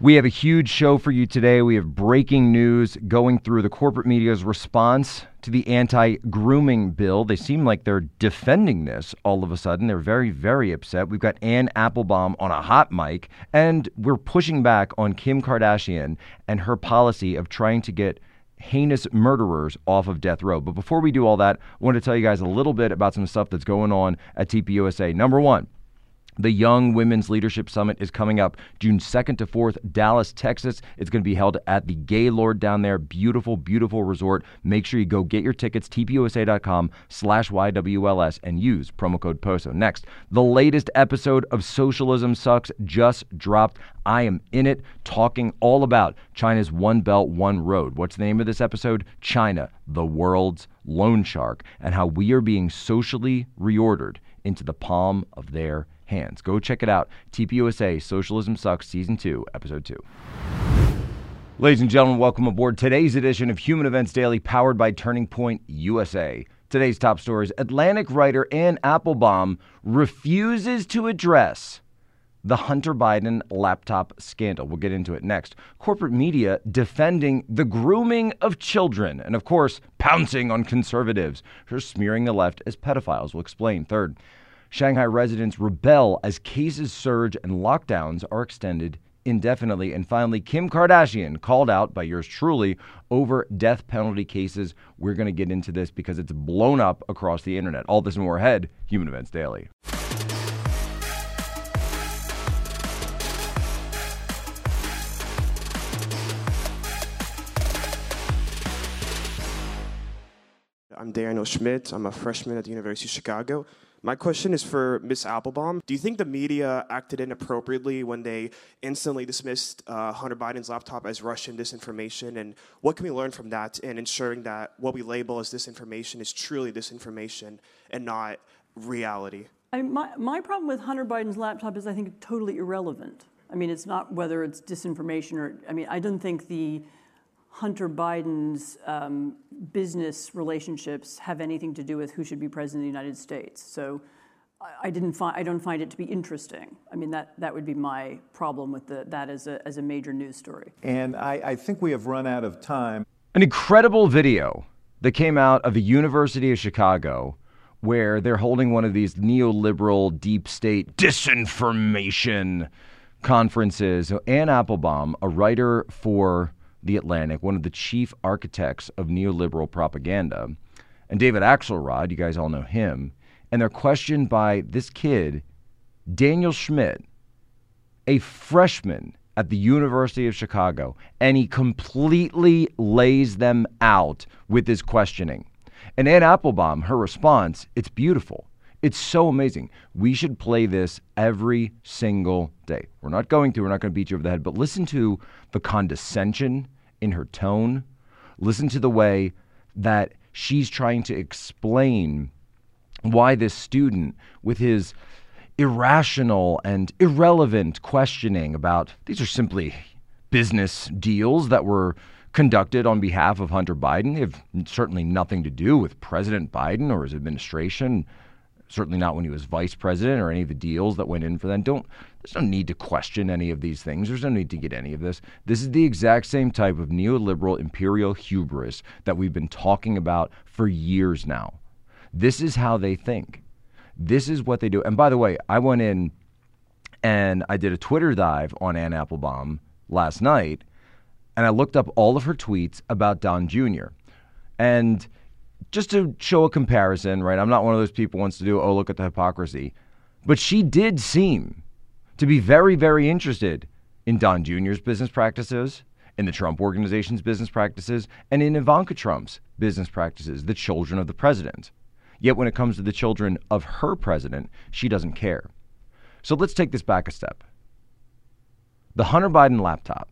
We have a huge show for you today. We have breaking news going through the corporate media's response to the anti grooming bill. They seem like they're defending this all of a sudden. They're very, very upset. We've got Anne Applebaum on a hot mic, and we're pushing back on Kim Kardashian and her policy of trying to get heinous murderers off of death row. But before we do all that, I want to tell you guys a little bit about some stuff that's going on at TPUSA. Number one, the Young Women's Leadership Summit is coming up June 2nd to 4th, Dallas, Texas. It's going to be held at the Gaylord down there. Beautiful, beautiful resort. Make sure you go get your tickets, tpusa.com slash YWLS, and use promo code POSO. Next, the latest episode of Socialism Sucks just dropped. I am in it talking all about China's One Belt, One Road. What's the name of this episode? China, the world's loan shark, and how we are being socially reordered into the palm of their hands. Go check it out. TPUSA Socialism Sucks Season 2, Episode 2. Ladies and gentlemen, welcome aboard today's edition of Human Events Daily, powered by Turning Point USA. Today's top stories Atlantic writer Anne Applebaum refuses to address the Hunter Biden laptop scandal. We'll get into it next. Corporate media defending the grooming of children, and of course, pouncing on conservatives for smearing the left as pedophiles. We'll explain. Third, Shanghai residents rebel as cases surge and lockdowns are extended indefinitely. And finally, Kim Kardashian called out by yours truly over death penalty cases. We're going to get into this because it's blown up across the internet. All this and more ahead, Human Events Daily. I'm Daniel Schmidt. I'm a freshman at the University of Chicago. My question is for Ms. Applebaum. Do you think the media acted inappropriately when they instantly dismissed uh, Hunter Biden's laptop as Russian disinformation? And what can we learn from that in ensuring that what we label as disinformation is truly disinformation and not reality? I, my, my problem with Hunter Biden's laptop is I think totally irrelevant. I mean, it's not whether it's disinformation or, I mean, I don't think the Hunter Biden's um, business relationships have anything to do with who should be president of the United States. So I, I didn't find I don't find it to be interesting. I mean that that would be my problem with the, that as a as a major news story. And I, I think we have run out of time. An incredible video that came out of the University of Chicago where they're holding one of these neoliberal deep state disinformation conferences. So Anne Applebaum, a writer for the Atlantic, one of the chief architects of neoliberal propaganda, and David Axelrod, you guys all know him, and they're questioned by this kid, Daniel Schmidt, a freshman at the University of Chicago, and he completely lays them out with his questioning. And Anne Applebaum, her response, it's beautiful. It's so amazing. We should play this every single day. We're not going to, we're not going to beat you over the head, but listen to the condescension in her tone. Listen to the way that she's trying to explain why this student, with his irrational and irrelevant questioning about these are simply business deals that were conducted on behalf of Hunter Biden. They have certainly nothing to do with President Biden or his administration certainly not when he was vice president or any of the deals that went in for that. Don't there's no need to question any of these things. There's no need to get any of this. This is the exact same type of neoliberal imperial hubris that we've been talking about for years now. This is how they think. This is what they do. And by the way, I went in and I did a Twitter dive on Anne Applebaum last night, and I looked up all of her tweets about Don Jr. And just to show a comparison, right? I'm not one of those people who wants to do, oh, look at the hypocrisy. But she did seem to be very, very interested in Don Jr.'s business practices, in the Trump organization's business practices, and in Ivanka Trump's business practices, the children of the president. Yet when it comes to the children of her president, she doesn't care. So let's take this back a step. The Hunter Biden laptop,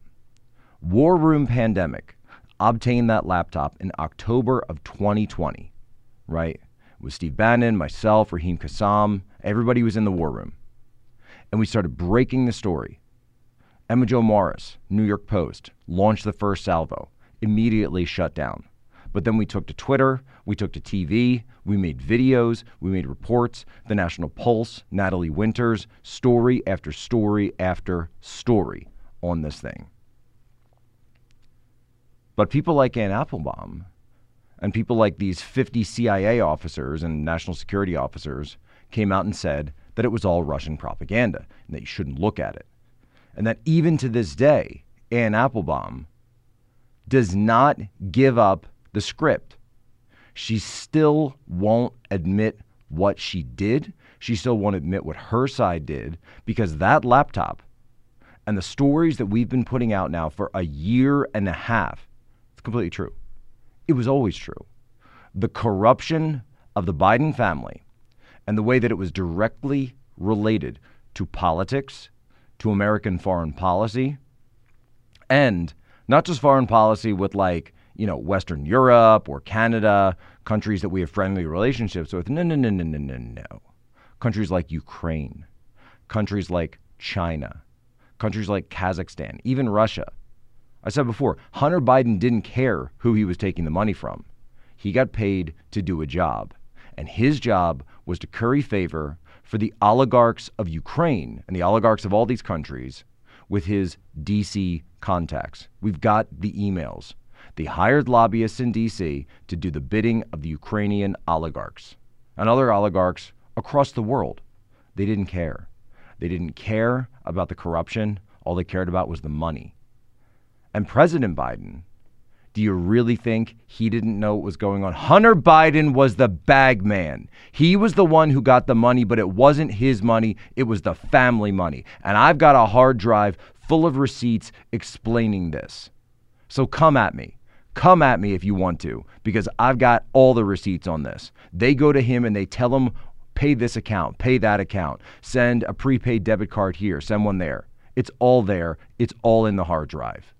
war room pandemic, obtained that laptop in October of 2020, right? With Steve Bannon, myself, Raheem Kassam, everybody was in the war room. And we started breaking the story. Emma Jo Morris, New York Post, launched the first salvo, immediately shut down. But then we took to Twitter, we took to TV, we made videos, we made reports. The National Pulse, Natalie Winters, story after story after story on this thing. But people like Anne Applebaum and people like these 50 CIA officers and national security officers came out and said that it was all Russian propaganda and that you shouldn't look at it. And that even to this day, Anne Applebaum does not give up the script. She still won't admit what she did. She still won't admit what her side did because that laptop and the stories that we've been putting out now for a year and a half, completely true. It was always true. The corruption of the Biden family and the way that it was directly related to politics, to American foreign policy, and not just foreign policy with like, you know, Western Europe or Canada, countries that we have friendly relationships with. No, no, no, no, no, no, no. Countries like Ukraine, countries like China, countries like Kazakhstan, even Russia. I said before, Hunter Biden didn't care who he was taking the money from. He got paid to do a job. And his job was to curry favor for the oligarchs of Ukraine and the oligarchs of all these countries with his DC contacts. We've got the emails. They hired lobbyists in DC to do the bidding of the Ukrainian oligarchs and other oligarchs across the world. They didn't care. They didn't care about the corruption. All they cared about was the money. And President Biden, do you really think he didn't know what was going on? Hunter Biden was the bag man. He was the one who got the money, but it wasn't his money, it was the family money. And I've got a hard drive full of receipts explaining this. So come at me. Come at me if you want to, because I've got all the receipts on this. They go to him and they tell him, pay this account, pay that account, send a prepaid debit card here, send one there. It's all there, it's all in the hard drive.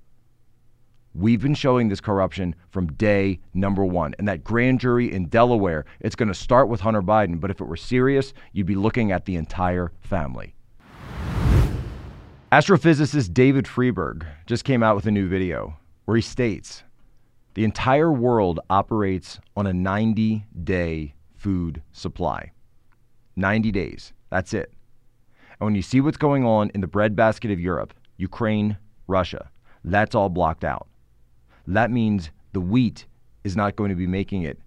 We've been showing this corruption from day number one. And that grand jury in Delaware, it's going to start with Hunter Biden, but if it were serious, you'd be looking at the entire family. Astrophysicist David Friedberg just came out with a new video where he states the entire world operates on a 90 day food supply. 90 days. That's it. And when you see what's going on in the breadbasket of Europe, Ukraine, Russia, that's all blocked out. That means the wheat is not going to be making it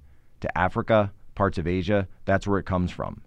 to Africa, parts of Asia. That's where it comes from.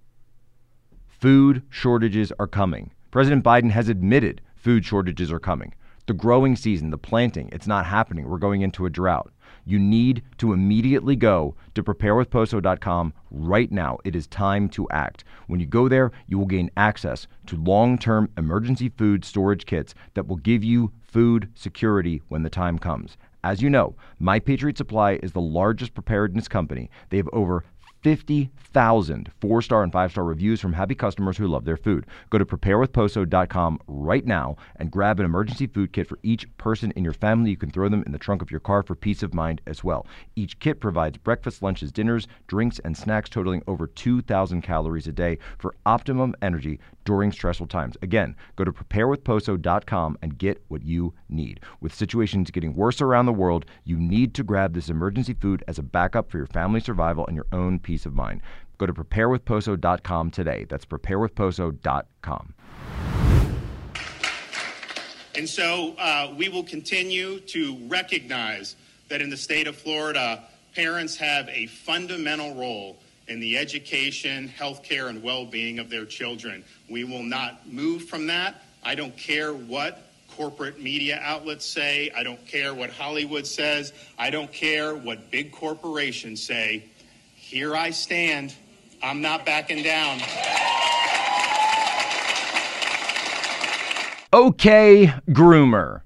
Food shortages are coming. President Biden has admitted food shortages are coming. The growing season, the planting, it's not happening. We're going into a drought. You need to immediately go to preparewithposo.com right now. It is time to act. When you go there, you will gain access to long term emergency food storage kits that will give you food security when the time comes. As you know, My Patriot Supply is the largest preparedness company. They have over 50,000 four star and five star reviews from happy customers who love their food. Go to preparewithposo.com right now and grab an emergency food kit for each person in your family. You can throw them in the trunk of your car for peace of mind as well. Each kit provides breakfast, lunches, dinners, drinks, and snacks totaling over 2,000 calories a day for optimum energy during stressful times. Again, go to preparewithposo.com and get what you need. With situations getting worse around the world, you need to grab this emergency food as a backup for your family's survival and your own peace of mind. Go to preparewithposo.com today. That's preparewithposo.com. And so uh, we will continue to recognize that in the state of Florida, parents have a fundamental role in the education, healthcare, and well being of their children. We will not move from that. I don't care what corporate media outlets say. I don't care what Hollywood says. I don't care what big corporations say. Here I stand. I'm not backing down. Okay, groomer.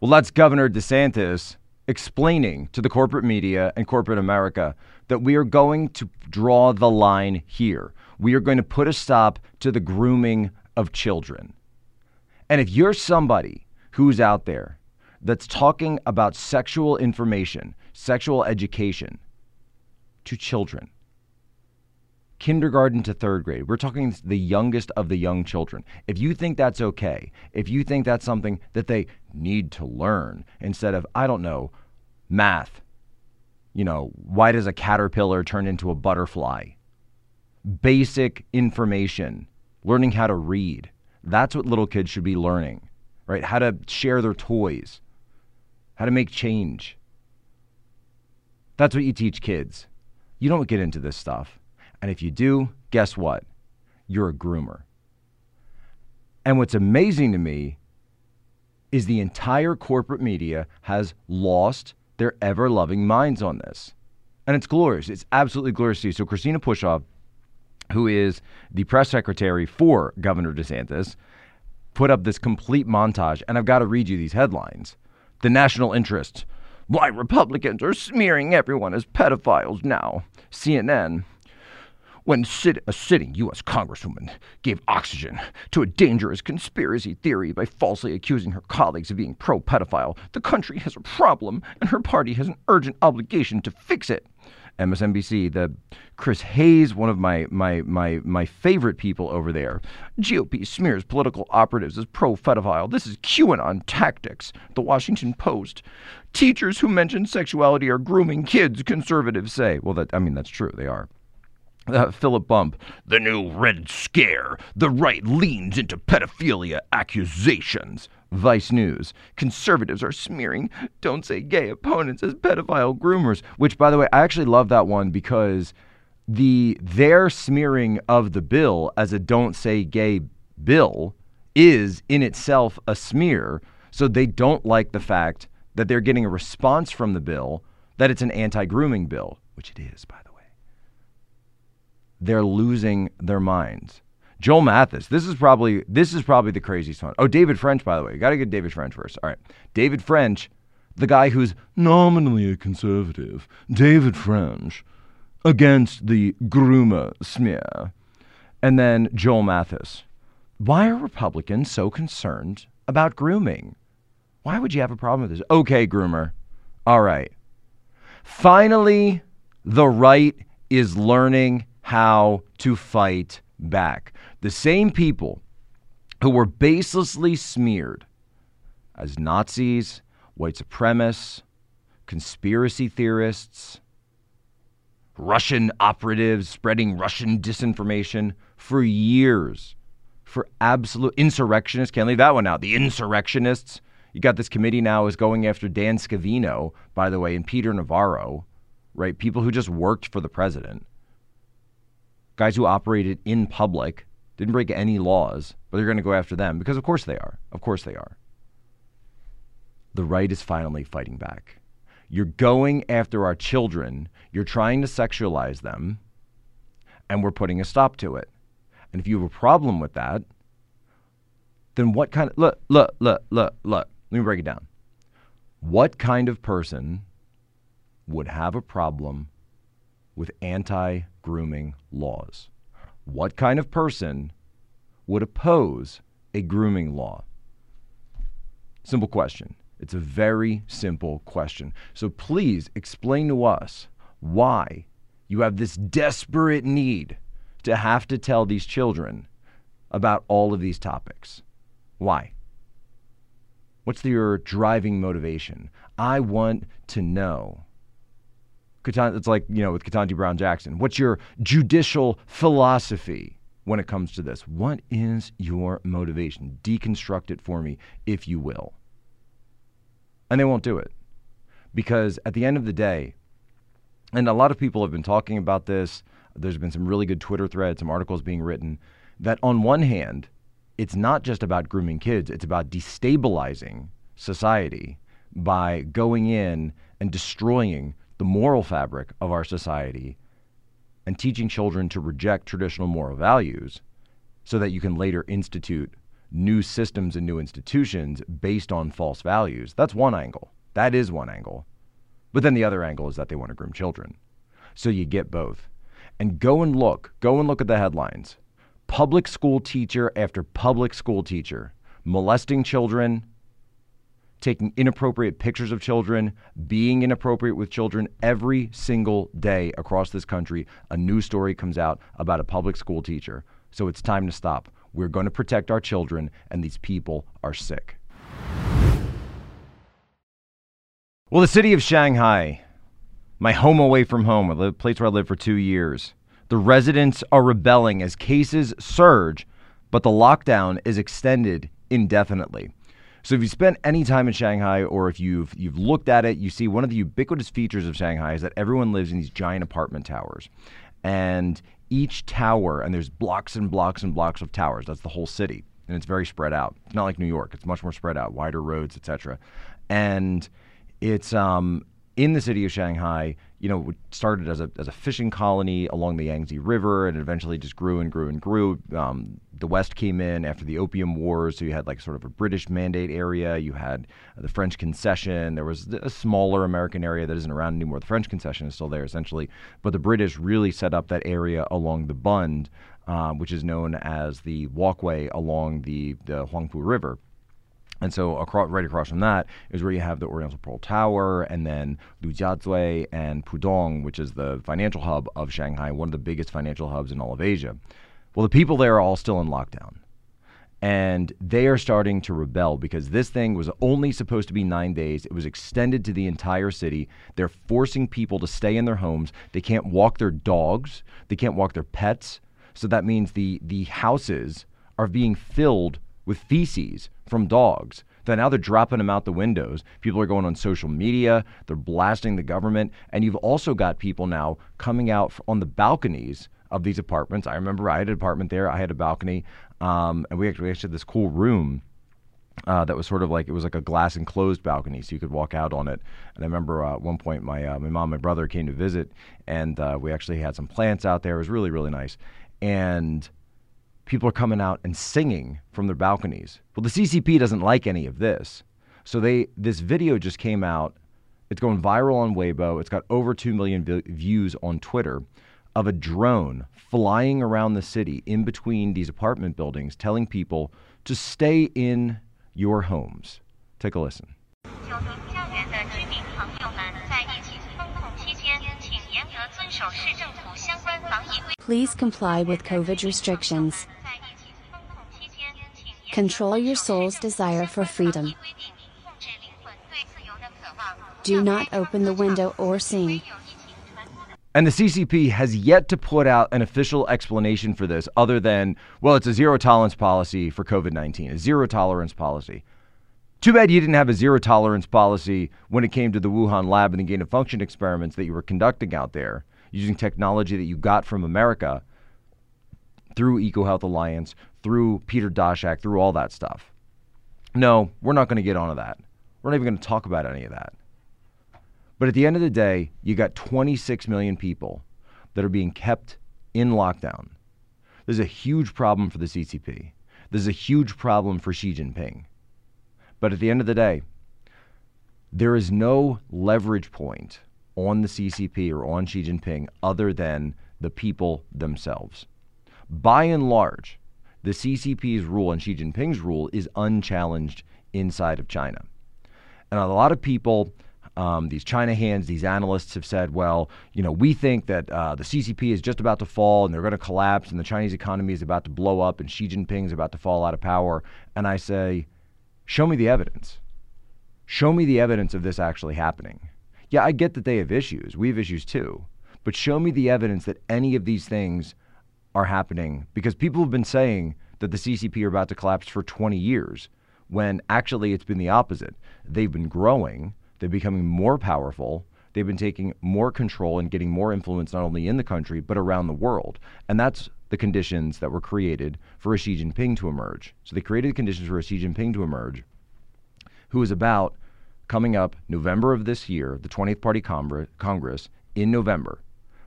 Well, that's Governor DeSantis explaining to the corporate media and corporate America that we are going to draw the line here. We are going to put a stop to the grooming of children. And if you're somebody who's out there that's talking about sexual information, sexual education, to children. Kindergarten to third grade. We're talking the youngest of the young children. If you think that's okay, if you think that's something that they need to learn instead of, I don't know, math, you know, why does a caterpillar turn into a butterfly? Basic information, learning how to read. That's what little kids should be learning. right? How to share their toys, how to make change. That's what you teach kids. You don't get into this stuff. And if you do, guess what? You're a groomer. And what's amazing to me is the entire corporate media has lost their ever loving minds on this. And it's glorious. It's absolutely glorious to see. So, Christina Pushaw, who is the press secretary for Governor DeSantis, put up this complete montage. And I've got to read you these headlines. The national interest. Why Republicans are smearing everyone as pedophiles now. CNN when sit- a sitting U.S. Congresswoman gave oxygen to a dangerous conspiracy theory by falsely accusing her colleagues of being pro pedophile. The country has a problem, and her party has an urgent obligation to fix it. MSNBC, the Chris Hayes, one of my, my, my, my favorite people over there. GOP smears political operatives as pro pedophile. This is QAnon tactics. The Washington Post. Teachers who mention sexuality are grooming kids, conservatives say. Well, that, I mean, that's true. They are. Uh, Philip Bump, the new Red Scare. The right leans into pedophilia accusations. Vice News. Conservatives are smearing don't say gay opponents as pedophile groomers. Which, by the way, I actually love that one because the their smearing of the bill as a don't say gay bill is in itself a smear. So they don't like the fact that they're getting a response from the bill that it's an anti grooming bill, which it is, by the way they're losing their minds. Joel Mathis, this is probably this is probably the craziest one. Oh, David French, by the way. You got to get David French first. All right. David French, the guy who's nominally a conservative, David French, against the groomer smear. And then Joel Mathis. Why are Republicans so concerned about grooming? Why would you have a problem with this? Okay, groomer. All right. Finally, the right is learning how to fight back. The same people who were baselessly smeared as Nazis, white supremacists, conspiracy theorists, Russian operatives spreading Russian disinformation for years, for absolute insurrectionists. Can't leave that one out. The insurrectionists. You got this committee now is going after Dan Scavino, by the way, and Peter Navarro, right? People who just worked for the president guys who operated in public, didn't break any laws, but they're going to go after them because, of course, they are. Of course, they are. The right is finally fighting back. You're going after our children, you're trying to sexualize them, and we're putting a stop to it. And if you have a problem with that, then what kind of look, look, look, look, look. Let me break it down. What kind of person would have a problem with anti grooming laws. What kind of person would oppose a grooming law? Simple question. It's a very simple question. So please explain to us why you have this desperate need to have to tell these children about all of these topics. Why? What's your driving motivation? I want to know it's like, you know, with Ketanji Brown Jackson. What's your judicial philosophy when it comes to this? What is your motivation? Deconstruct it for me, if you will. And they won't do it. Because at the end of the day, and a lot of people have been talking about this, there's been some really good Twitter threads, some articles being written, that on one hand, it's not just about grooming kids, it's about destabilizing society by going in and destroying the moral fabric of our society and teaching children to reject traditional moral values so that you can later institute new systems and new institutions based on false values. That's one angle. That is one angle. But then the other angle is that they want to groom children. So you get both. And go and look, go and look at the headlines. Public school teacher after public school teacher molesting children, taking inappropriate pictures of children, being inappropriate with children every single day across this country. A new story comes out about a public school teacher. So it's time to stop. We're going to protect our children, and these people are sick. Well, the city of Shanghai, my home away from home, the place where I lived for two years, the residents are rebelling as cases surge, but the lockdown is extended indefinitely. So if you spent any time in Shanghai or if you've you've looked at it, you see one of the ubiquitous features of Shanghai is that everyone lives in these giant apartment towers. And each tower and there's blocks and blocks and blocks of towers. That's the whole city. And it's very spread out. It's not like New York. It's much more spread out, wider roads, etc. And it's um in the city of Shanghai, you know, started as a, as a fishing colony along the Yangtze River and eventually just grew and grew and grew. Um, the West came in after the Opium Wars, so you had like sort of a British mandate area. You had the French concession. There was a smaller American area that isn't around anymore. The French concession is still there essentially, but the British really set up that area along the Bund, uh, which is known as the walkway along the, the Huangpu River. And so across, right across from that is where you have the Oriental Pearl Tower and then Lujiazui and Pudong, which is the financial hub of Shanghai, one of the biggest financial hubs in all of Asia. Well, the people there are all still in lockdown. And they are starting to rebel because this thing was only supposed to be nine days. It was extended to the entire city. They're forcing people to stay in their homes. They can't walk their dogs. They can't walk their pets. So that means the, the houses are being filled with feces from dogs. Then now they're dropping them out the windows. People are going on social media. They're blasting the government. And you've also got people now coming out on the balconies of these apartments. I remember I had an apartment there. I had a balcony. Um, and we actually, we actually had this cool room uh, that was sort of like it was like a glass enclosed balcony, so you could walk out on it. And I remember uh, at one point my uh, my mom, and my brother came to visit, and uh, we actually had some plants out there. It was really really nice, and people are coming out and singing from their balconies. Well, the CCP doesn't like any of this. So they this video just came out. It's going viral on Weibo. It's got over 2 million v- views on Twitter of a drone flying around the city in between these apartment buildings telling people to stay in your homes. Take a listen. Please comply with COVID restrictions. Control your soul's desire for freedom. Do not open the window or sing. And the CCP has yet to put out an official explanation for this other than, well, it's a zero tolerance policy for COVID 19, a zero tolerance policy. Too bad you didn't have a zero tolerance policy when it came to the Wuhan lab and the gain of function experiments that you were conducting out there using technology that you got from America through EcoHealth Alliance, through Peter Daszak, through all that stuff. No, we're not going to get onto that. We're not even going to talk about any of that. But at the end of the day, you got 26 million people that are being kept in lockdown. There's a huge problem for the CCP. There's a huge problem for Xi Jinping. But at the end of the day, there is no leverage point on the CCP or on Xi Jinping other than the people themselves. By and large, the CCP's rule and Xi Jinping's rule is unchallenged inside of China. And a lot of people, um, these China hands, these analysts have said, well, you know, we think that uh, the CCP is just about to fall and they're going to collapse and the Chinese economy is about to blow up and Xi Jinping is about to fall out of power. And I say, show me the evidence. Show me the evidence of this actually happening. Yeah, I get that they have issues. We have issues too. But show me the evidence that any of these things are happening because people have been saying that the CCP are about to collapse for 20 years when actually it's been the opposite. They've been growing, they're becoming more powerful, they've been taking more control and getting more influence not only in the country but around the world. And that's the conditions that were created for Xi Jinping to emerge. So they created the conditions for Xi Jinping to emerge, who is about coming up November of this year, the 20th Party Congress in November,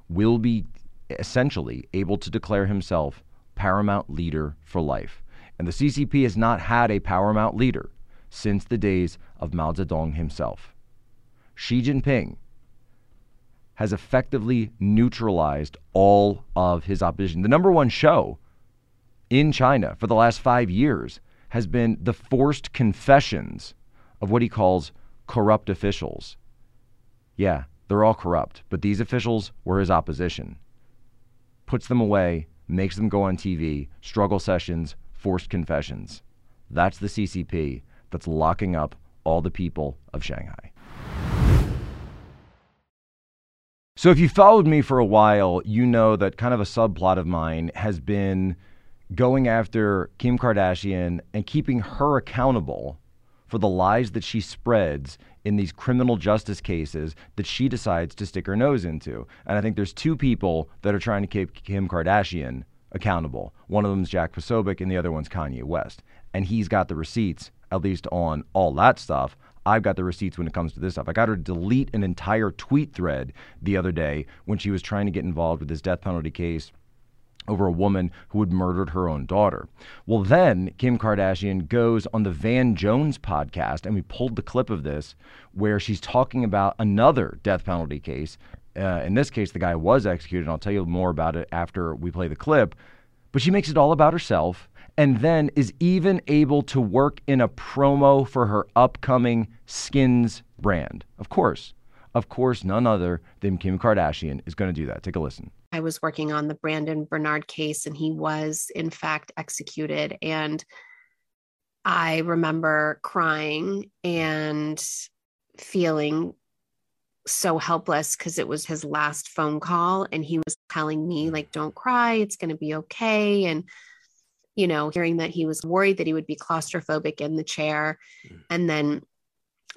will be essentially able to declare himself paramount leader for life. And the CCP has not had a paramount leader since the days of Mao Zedong himself. Xi Jinping has effectively neutralized all of his opposition. The number one show in China for the last five years has been the forced confessions of what he calls corrupt officials. Yeah, they're all corrupt, but these officials were his opposition puts them away, makes them go on TV, struggle sessions, forced confessions. That's the CCP that's locking up all the people of Shanghai. So, if you followed me for a while, you know that kind of a subplot of mine has been going after Kim Kardashian and keeping her accountable for the lies that she spreads in these criminal justice cases that she decides to stick her nose into. And I think there's two people that are trying to keep Kim Kardashian accountable. One of them is Jack Posobiec, and the other one's Kanye West. And he's got the receipts, at least on all that stuff. I've got the receipts when it comes to this stuff. I got her to delete an entire tweet thread the other day when she was trying to get involved with this death penalty case over a woman who had murdered her own daughter. Well, then Kim Kardashian goes on the Van Jones podcast, and we pulled the clip of this where she's talking about another death penalty case. Uh, in this case, the guy was executed, and I'll tell you more about it after we play the clip. But she makes it all about herself and then is even able to work in a promo for her upcoming Skims brand. Of course, of course, none other than Kim Kardashian is going to do that. Take a listen. I was working on the Brandon Bernard case, and he was, in fact, executed. And I remember crying and feeling so helpless because it was his last phone call. And he was telling me, like, don't cry, it's going to be okay. And, you know, hearing that he was worried that he would be claustrophobic in the chair. Mm. And then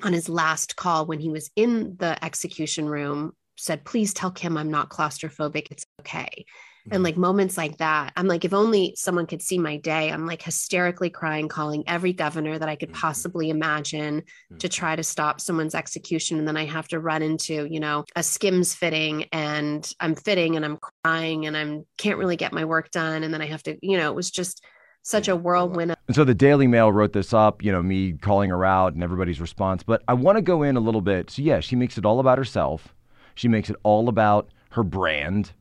on his last call, when he was in the execution room, said, please tell Kim I'm not claustrophobic. It's okay. And mm-hmm. like moments like that, I'm like, if only someone could see my day, I'm like hysterically crying, calling every governor that I could mm-hmm. possibly imagine to mm-hmm. try to stop someone's execution. And then I have to run into, you know, a skims fitting and I'm fitting and I'm crying and I'm can't really get my work done. And then I have to, you know, it was just such a whirlwind. And so the Daily Mail wrote this up, you know, me calling her out and everybody's response. But I want to go in a little bit. So, yeah, she makes it all about herself. She makes it all about her brand,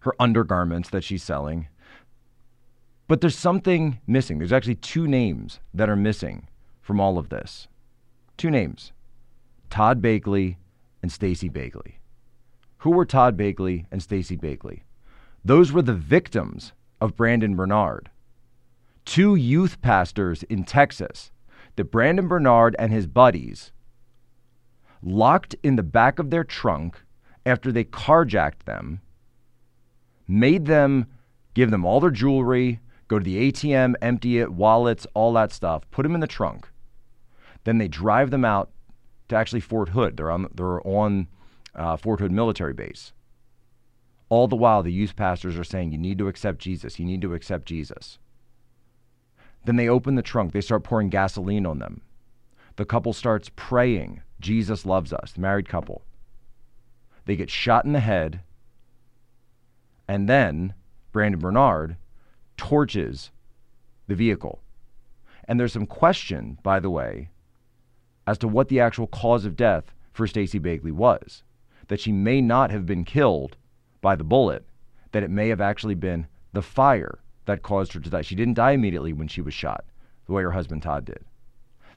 her undergarments that she's selling. But there's something missing. There's actually two names that are missing from all of this. Two names Todd Bagley and Stacie Bagley. Who were Todd Bagley and Stacie Bagley? Those were the victims of Brandon Bernard. Two youth pastors in Texas that Brandon Bernard and his buddies locked in the back of their trunk after they carjacked them, made them give them all their jewelry, go to the ATM, empty it, wallets, all that stuff, put them in the trunk. Then they drive them out to actually Fort Hood. They're on, they're on uh, Fort Hood military base. All the while, the youth pastors are saying, You need to accept Jesus. You need to accept Jesus. Then they open the trunk. They start pouring gasoline on them. The couple starts praying Jesus loves us, the married couple. They get shot in the head, and then Brandon Bernard torches the vehicle. And there's some question, by the way, as to what the actual cause of death for Stacie Bagley was. That she may not have been killed by the bullet, that it may have actually been the fire that caused her to die. She didn't die immediately when she was shot, the way her husband Todd did.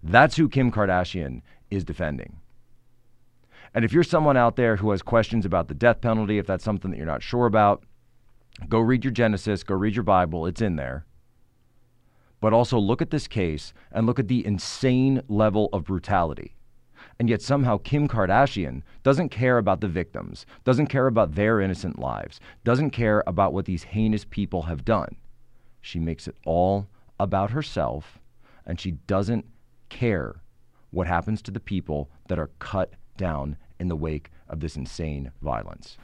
That's who Kim Kardashian is defending. And if you're someone out there who has questions about the death penalty, if that's something that you're not sure about, go read your Genesis, go read your Bible, it's in there. But also look at this case and look at the insane level of brutality. And yet somehow Kim Kardashian doesn't care about the victims, doesn't care about their innocent lives, doesn't care about what these heinous people have done. She makes it all about herself, and she doesn't care what happens to the people that are cut down in the wake of this insane violence.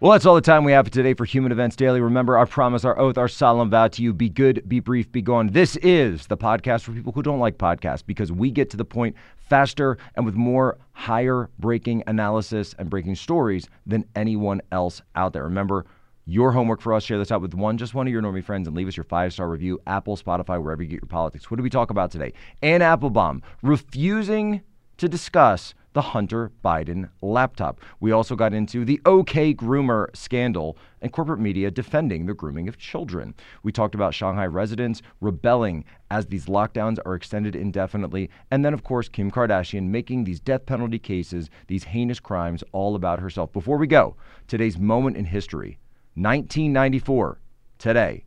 Well, that's all the time we have for today for Human Events Daily. Remember our promise, our oath, our solemn vow to you be good, be brief, be gone. This is the podcast for people who don't like podcasts because we get to the point faster and with more higher breaking analysis and breaking stories than anyone else out there. Remember, your homework for us, share this out with one, just one of your normie friends, and leave us your five star review, Apple, Spotify, wherever you get your politics. What did we talk about today? Anne Applebaum refusing to discuss the Hunter Biden laptop. We also got into the OK Groomer scandal and corporate media defending the grooming of children. We talked about Shanghai residents rebelling as these lockdowns are extended indefinitely. And then, of course, Kim Kardashian making these death penalty cases, these heinous crimes, all about herself. Before we go, today's moment in history 1994, today,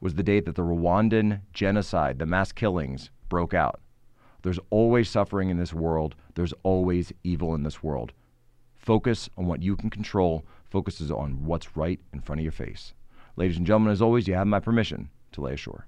was the date that the Rwandan genocide, the mass killings, broke out. There's always suffering in this world, there's always evil in this world. Focus on what you can control, focuses on what's right in front of your face. Ladies and gentlemen, as always, you have my permission to lay ashore.